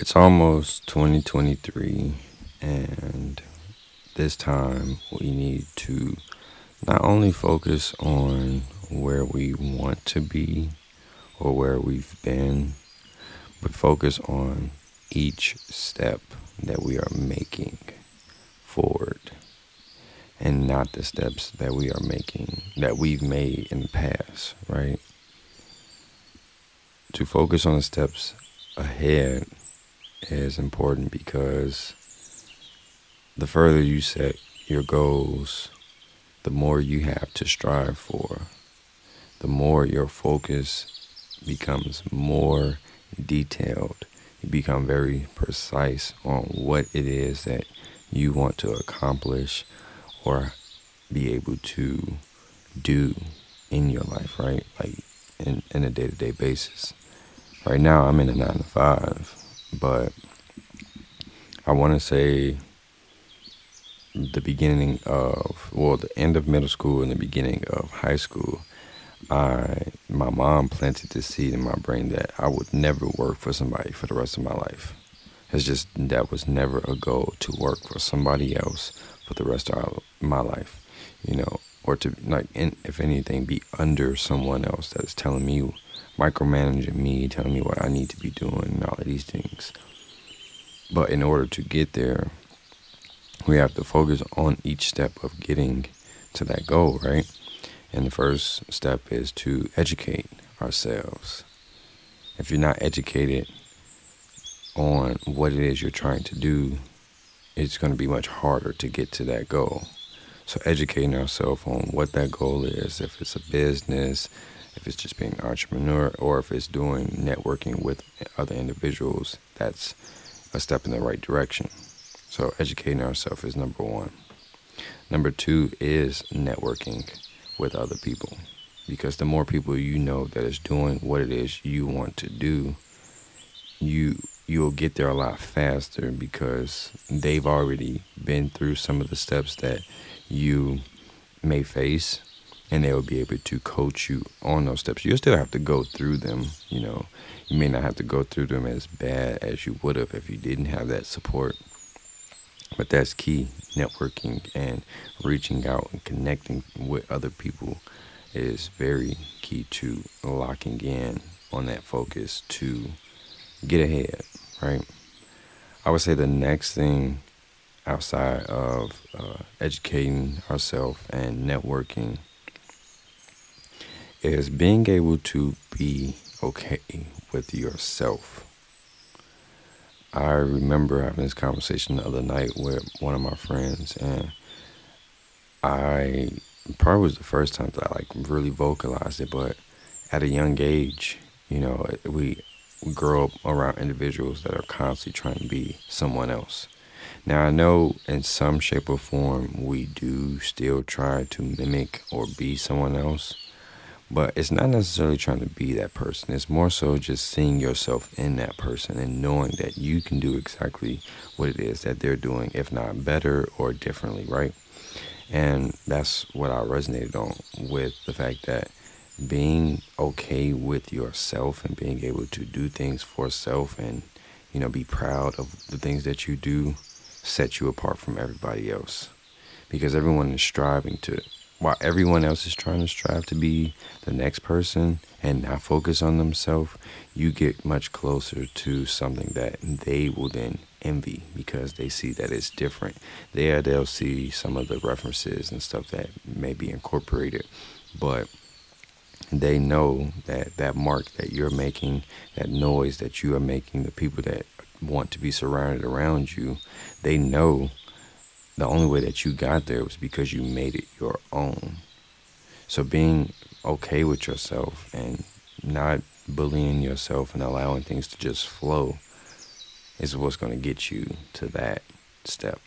It's almost 2023, and this time we need to not only focus on where we want to be or where we've been, but focus on each step that we are making forward and not the steps that we are making that we've made in the past, right? To focus on the steps ahead is important because the further you set your goals, the more you have to strive for, the more your focus becomes more detailed. You become very precise on what it is that you want to accomplish or be able to do in your life, right? Like in, in a day to day basis. Right now, I'm in a nine to five, but I want to say the beginning of, well, the end of middle school and the beginning of high school, I, my mom planted the seed in my brain that I would never work for somebody for the rest of my life. It's just that was never a goal to work for somebody else for the rest of my life, you know, or to like, in, if anything, be under someone else that is telling me, micromanaging me, telling me what I need to be doing, and all of these things. But in order to get there, we have to focus on each step of getting to that goal, right? And the first step is to educate ourselves. If you're not educated on what it is you're trying to do, it's going to be much harder to get to that goal. So, educating ourselves on what that goal is, if it's a business, if it's just being an entrepreneur, or if it's doing networking with other individuals, that's a step in the right direction. So, educating ourselves is number one. Number two is networking with other people. Because the more people you know that is doing what it is you want to do, you you'll get there a lot faster because they've already been through some of the steps that you may face and they will be able to coach you on those steps. You'll still have to go through them, you know. You may not have to go through them as bad as you would have if you didn't have that support. But that's key. Networking and reaching out and connecting with other people is very key to locking in on that focus to get ahead right? I would say the next thing outside of uh, educating ourselves and networking is being able to be okay with yourself. I remember having this conversation the other night with one of my friends, and I probably was the first time that I like really vocalized it, but at a young age, you know, we grow up around individuals that are constantly trying to be someone else. Now, I know in some shape or form we do still try to mimic or be someone else, but it's not necessarily trying to be that person. It's more so just seeing yourself in that person and knowing that you can do exactly what it is that they're doing, if not better or differently, right? And that's what I resonated on with the fact that being okay with yourself and being able to do things for self and you know be proud of the things that you do set you apart from everybody else. Because everyone is striving to while everyone else is trying to strive to be the next person and not focus on themselves you get much closer to something that they will then envy because they see that it's different. There they'll see some of the references and stuff that may be incorporated but they know that that mark that you're making, that noise that you are making, the people that want to be surrounded around you, they know the only way that you got there was because you made it your own. So being okay with yourself and not bullying yourself and allowing things to just flow is what's going to get you to that step.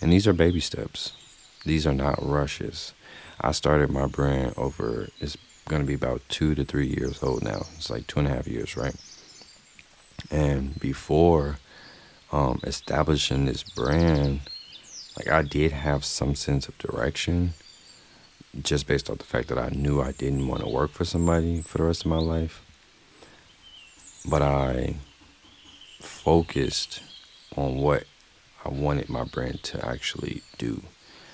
And these are baby steps. These are not rushes. I started my brand over, it's going to be about two to three years old now. It's like two and a half years, right? And before um, establishing this brand, like I did have some sense of direction just based off the fact that I knew I didn't want to work for somebody for the rest of my life. But I focused on what I wanted my brand to actually do.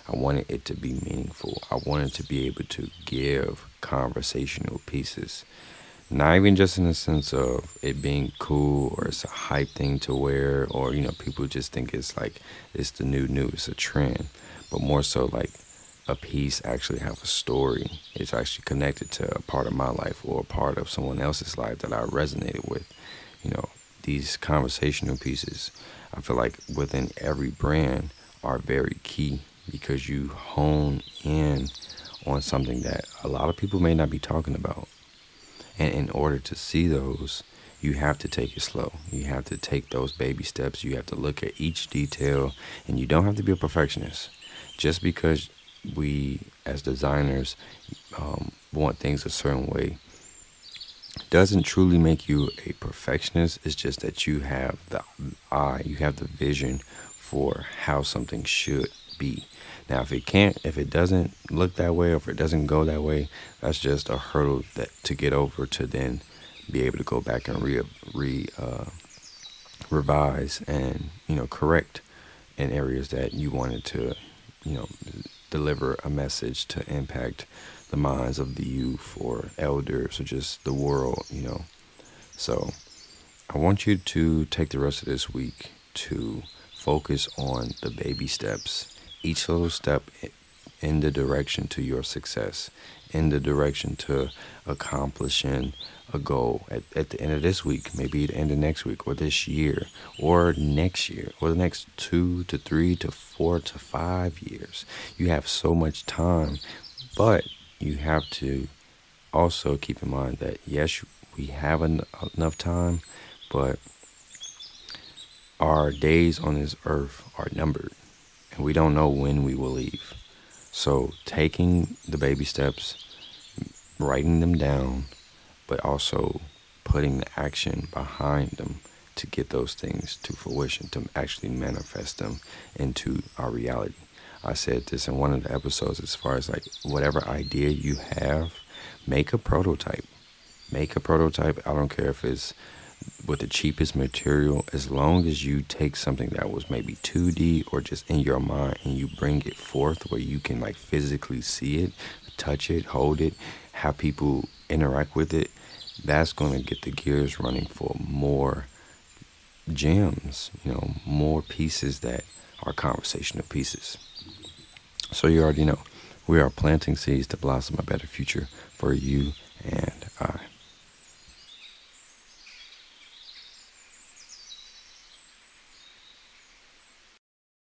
I wanted it to be meaningful. I wanted to be able to give conversational pieces. Not even just in the sense of it being cool or it's a hype thing to wear or, you know, people just think it's like it's the new new, it's a trend. But more so like a piece actually have a story. It's actually connected to a part of my life or a part of someone else's life that I resonated with. You know, these conversational pieces, I feel like within every brand are very key because you hone in on something that a lot of people may not be talking about. And in order to see those, you have to take it slow. You have to take those baby steps. You have to look at each detail, and you don't have to be a perfectionist. Just because we, as designers, um, want things a certain way doesn't truly make you a perfectionist. It's just that you have the eye, you have the vision for how something should be. Now, if it can't, if it doesn't look that way, or if it doesn't go that way, that's just a hurdle that to get over to then be able to go back and re, re uh, revise and you know correct in areas that you wanted to, you know, deliver a message to impact the minds of the youth or elders or just the world, you know. So, I want you to take the rest of this week to focus on the baby steps each little step in the direction to your success, in the direction to accomplishing a goal at, at the end of this week, maybe the end of next week, or this year, or next year, or the next two to three to four to five years. You have so much time, but you have to also keep in mind that yes, we have en- enough time, but our days on this earth are numbered and we don't know when we will leave. So, taking the baby steps, writing them down, but also putting the action behind them to get those things to fruition, to actually manifest them into our reality. I said this in one of the episodes as far as like whatever idea you have, make a prototype. Make a prototype. I don't care if it's with the cheapest material as long as you take something that was maybe 2D or just in your mind and you bring it forth where you can like physically see it, touch it, hold it, have people interact with it, that's going to get the gears running for more gems, you know, more pieces that are conversational pieces. So you already know we are planting seeds to blossom a better future for you and